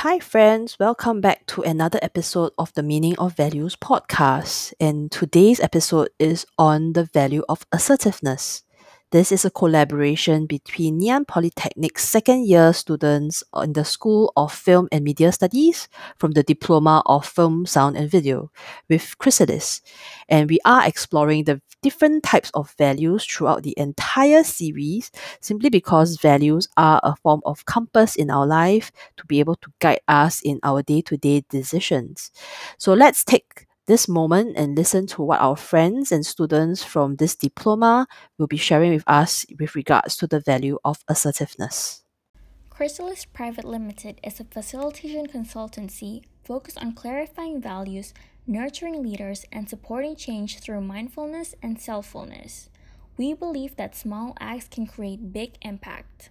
Hi, friends. Welcome back to another episode of the Meaning of Values podcast. And today's episode is on the value of assertiveness. This is a collaboration between Ann Polytechnic's second year students in the School of Film and Media Studies from the Diploma of Film, Sound and Video with Chrysalis. And we are exploring the different types of values throughout the entire series simply because values are a form of compass in our life to be able to guide us in our day to day decisions. So let's take this moment and listen to what our friends and students from this diploma will be sharing with us with regards to the value of assertiveness. Chrysalis Private Limited is a facilitation consultancy focused on clarifying values, nurturing leaders, and supporting change through mindfulness and selffulness. We believe that small acts can create big impact.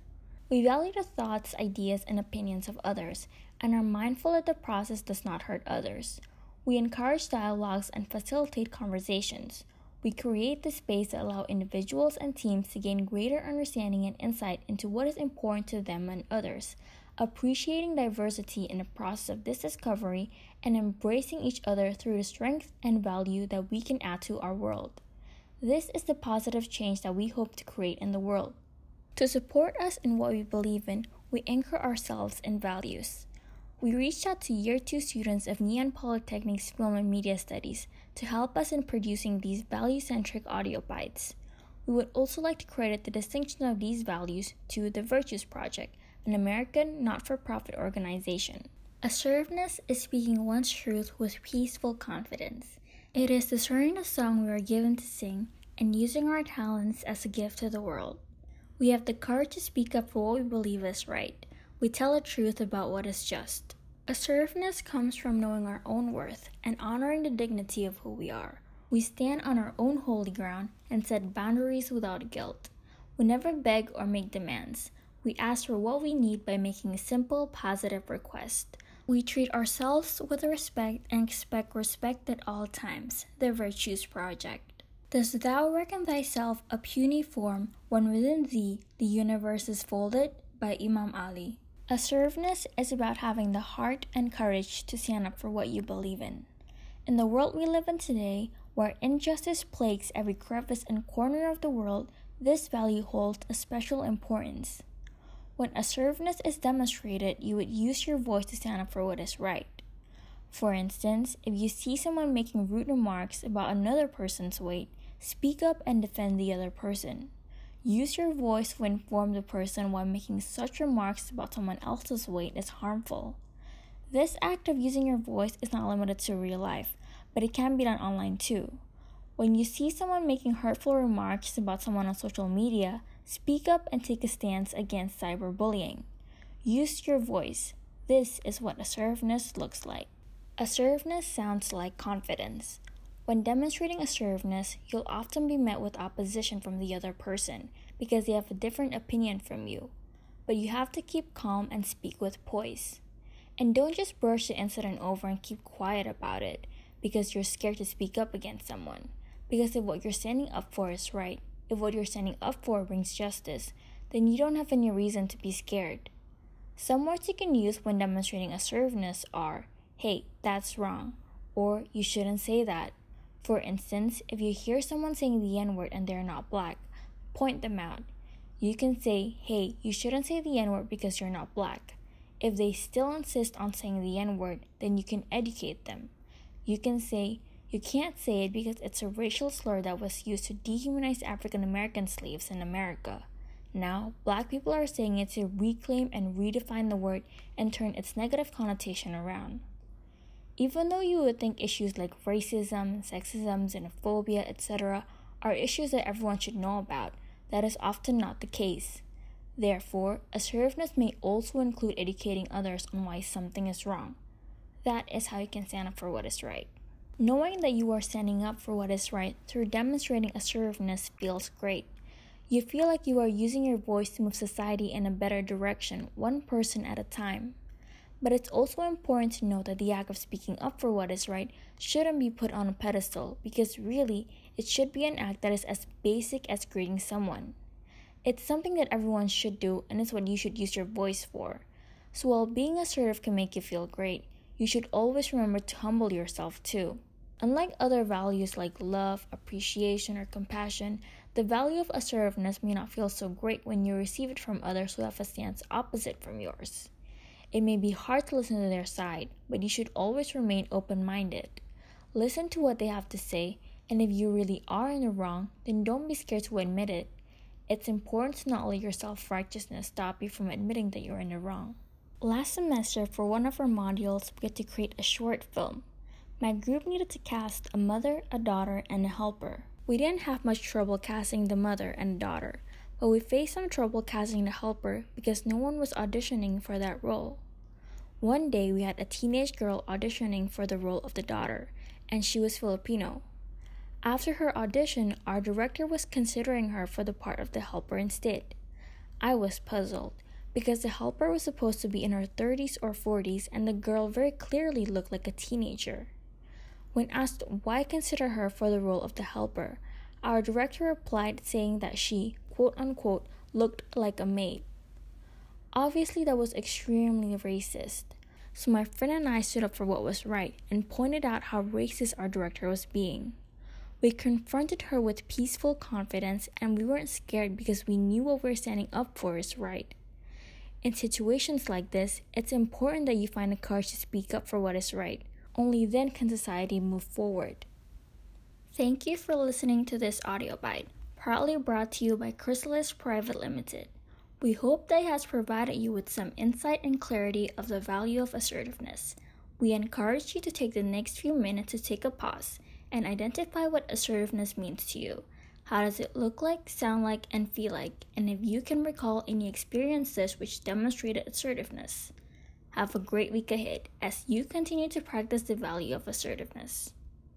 We value the thoughts, ideas, and opinions of others and are mindful that the process does not hurt others. We encourage dialogues and facilitate conversations. We create the space to allow individuals and teams to gain greater understanding and insight into what is important to them and others, appreciating diversity in the process of this discovery, and embracing each other through the strength and value that we can add to our world. This is the positive change that we hope to create in the world. To support us in what we believe in, we anchor ourselves in values. We reached out to year two students of Ann Polytechnic's Film and Media Studies to help us in producing these value centric audio bites. We would also like to credit the distinction of these values to the Virtues Project, an American not for profit organization. Assertiveness is speaking one's truth with peaceful confidence. It is discerning the song we are given to sing and using our talents as a gift to the world. We have the courage to speak up for what we believe is right we tell the truth about what is just. Assertiveness comes from knowing our own worth and honoring the dignity of who we are. We stand on our own holy ground and set boundaries without guilt. We never beg or make demands. We ask for what we need by making a simple, positive request. We treat ourselves with respect and expect respect at all times. The Virtues Project. Dost thou reckon thyself a puny form when within thee the universe is folded? By Imam Ali. Assertiveness is about having the heart and courage to stand up for what you believe in. In the world we live in today, where injustice plagues every crevice and corner of the world, this value holds a special importance. When assertiveness is demonstrated, you would use your voice to stand up for what is right. For instance, if you see someone making rude remarks about another person's weight, speak up and defend the other person. Use your voice to inform the person why making such remarks about someone else's weight is harmful. This act of using your voice is not limited to real life, but it can be done online too. When you see someone making hurtful remarks about someone on social media, speak up and take a stance against cyberbullying. Use your voice. This is what assertiveness looks like. Assertiveness sounds like confidence. When demonstrating assertiveness, you'll often be met with opposition from the other person because they have a different opinion from you. But you have to keep calm and speak with poise. And don't just brush the incident over and keep quiet about it because you're scared to speak up against someone. Because if what you're standing up for is right, if what you're standing up for brings justice, then you don't have any reason to be scared. Some words you can use when demonstrating assertiveness are, hey, that's wrong, or you shouldn't say that, for instance, if you hear someone saying the N word and they're not black, point them out. You can say, hey, you shouldn't say the N word because you're not black. If they still insist on saying the N word, then you can educate them. You can say, you can't say it because it's a racial slur that was used to dehumanize African American slaves in America. Now, black people are saying it to reclaim and redefine the word and turn its negative connotation around. Even though you would think issues like racism, sexism, xenophobia, etc., are issues that everyone should know about, that is often not the case. Therefore, assertiveness may also include educating others on why something is wrong. That is how you can stand up for what is right. Knowing that you are standing up for what is right through demonstrating assertiveness feels great. You feel like you are using your voice to move society in a better direction, one person at a time. But it's also important to note that the act of speaking up for what is right shouldn't be put on a pedestal because really, it should be an act that is as basic as greeting someone. It's something that everyone should do and it's what you should use your voice for. So while being assertive can make you feel great, you should always remember to humble yourself too. Unlike other values like love, appreciation, or compassion, the value of assertiveness may not feel so great when you receive it from others who have a stance opposite from yours. It may be hard to listen to their side, but you should always remain open minded. Listen to what they have to say, and if you really are in the wrong, then don't be scared to admit it. It's important to not let your self righteousness stop you from admitting that you're in the wrong. Last semester, for one of our modules, we had to create a short film. My group needed to cast a mother, a daughter, and a helper. We didn't have much trouble casting the mother and daughter, but we faced some trouble casting the helper because no one was auditioning for that role. One day we had a teenage girl auditioning for the role of the daughter, and she was Filipino. After her audition, our director was considering her for the part of the helper instead. I was puzzled because the helper was supposed to be in her 30s or 40s and the girl very clearly looked like a teenager. When asked why consider her for the role of the helper, our director replied saying that she, quote unquote, looked like a maid. Obviously, that was extremely racist. So my friend and I stood up for what was right and pointed out how racist our director was being. We confronted her with peaceful confidence and we weren't scared because we knew what we were standing up for is right. In situations like this, it's important that you find the courage to speak up for what is right. Only then can society move forward. Thank you for listening to this audio bite, proudly brought to you by Chrysalis Private Limited. We hope that has provided you with some insight and clarity of the value of assertiveness. We encourage you to take the next few minutes to take a pause and identify what assertiveness means to you. How does it look like, sound like, and feel like? And if you can recall any experiences which demonstrated assertiveness. Have a great week ahead as you continue to practice the value of assertiveness.